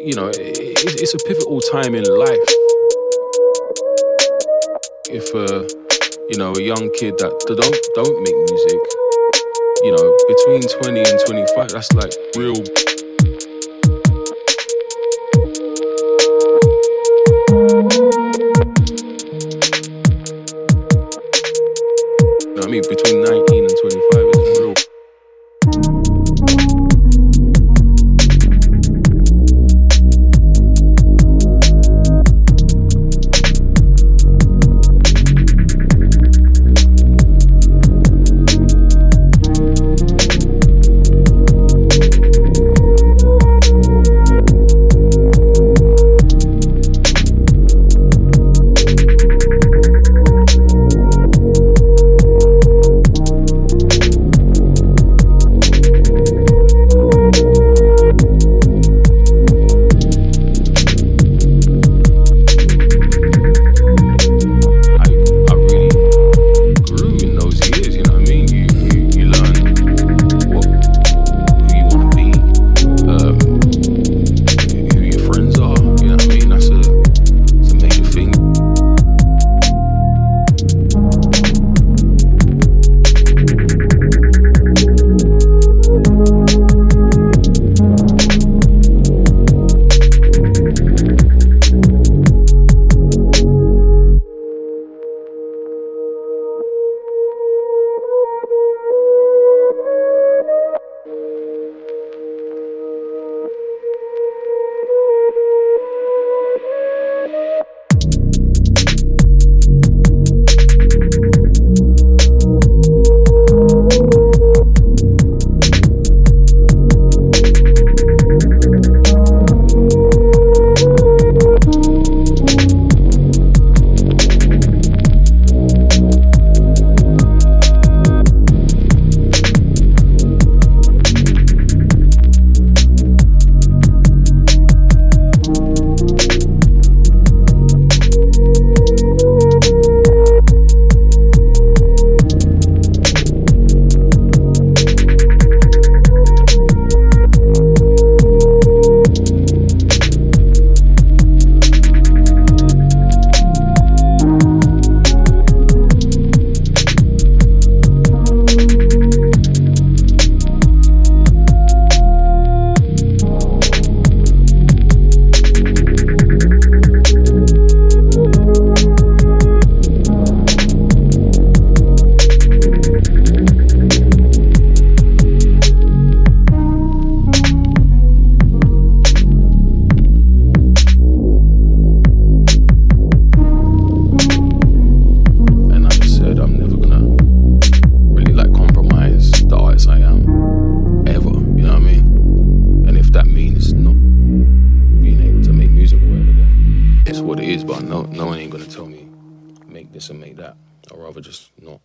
you know, it, it's a pivotal time in life. If uh, you know a young kid that don't don't make music, you know, between 20 and 25, that's like real but no, no one ain't gonna tell me make this and make that. I'd rather just not.